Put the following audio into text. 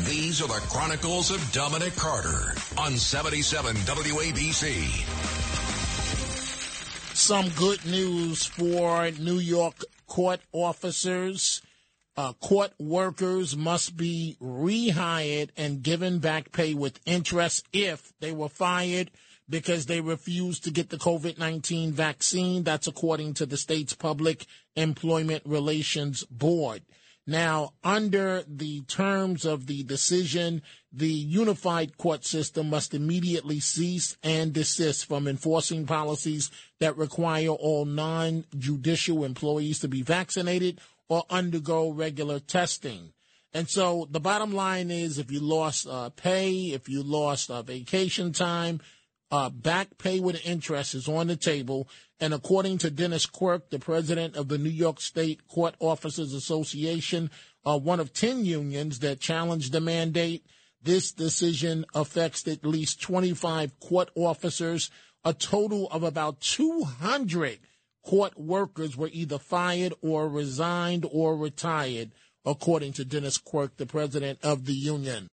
These are the Chronicles of Dominic Carter on 77 WABC. Some good news for New York court officers. Uh, court workers must be rehired and given back pay with interest if they were fired because they refused to get the COVID 19 vaccine. That's according to the state's Public Employment Relations Board. Now, under the terms of the decision, the unified court system must immediately cease and desist from enforcing policies that require all non judicial employees to be vaccinated or undergo regular testing. And so the bottom line is if you lost uh, pay, if you lost uh, vacation time, uh, back pay with interest is on the table. And according to Dennis Quirk, the president of the New York State Court Officers Association, uh, one of 10 unions that challenged the mandate, this decision affects at least 25 court officers. A total of about 200 court workers were either fired or resigned or retired, according to Dennis Quirk, the president of the union.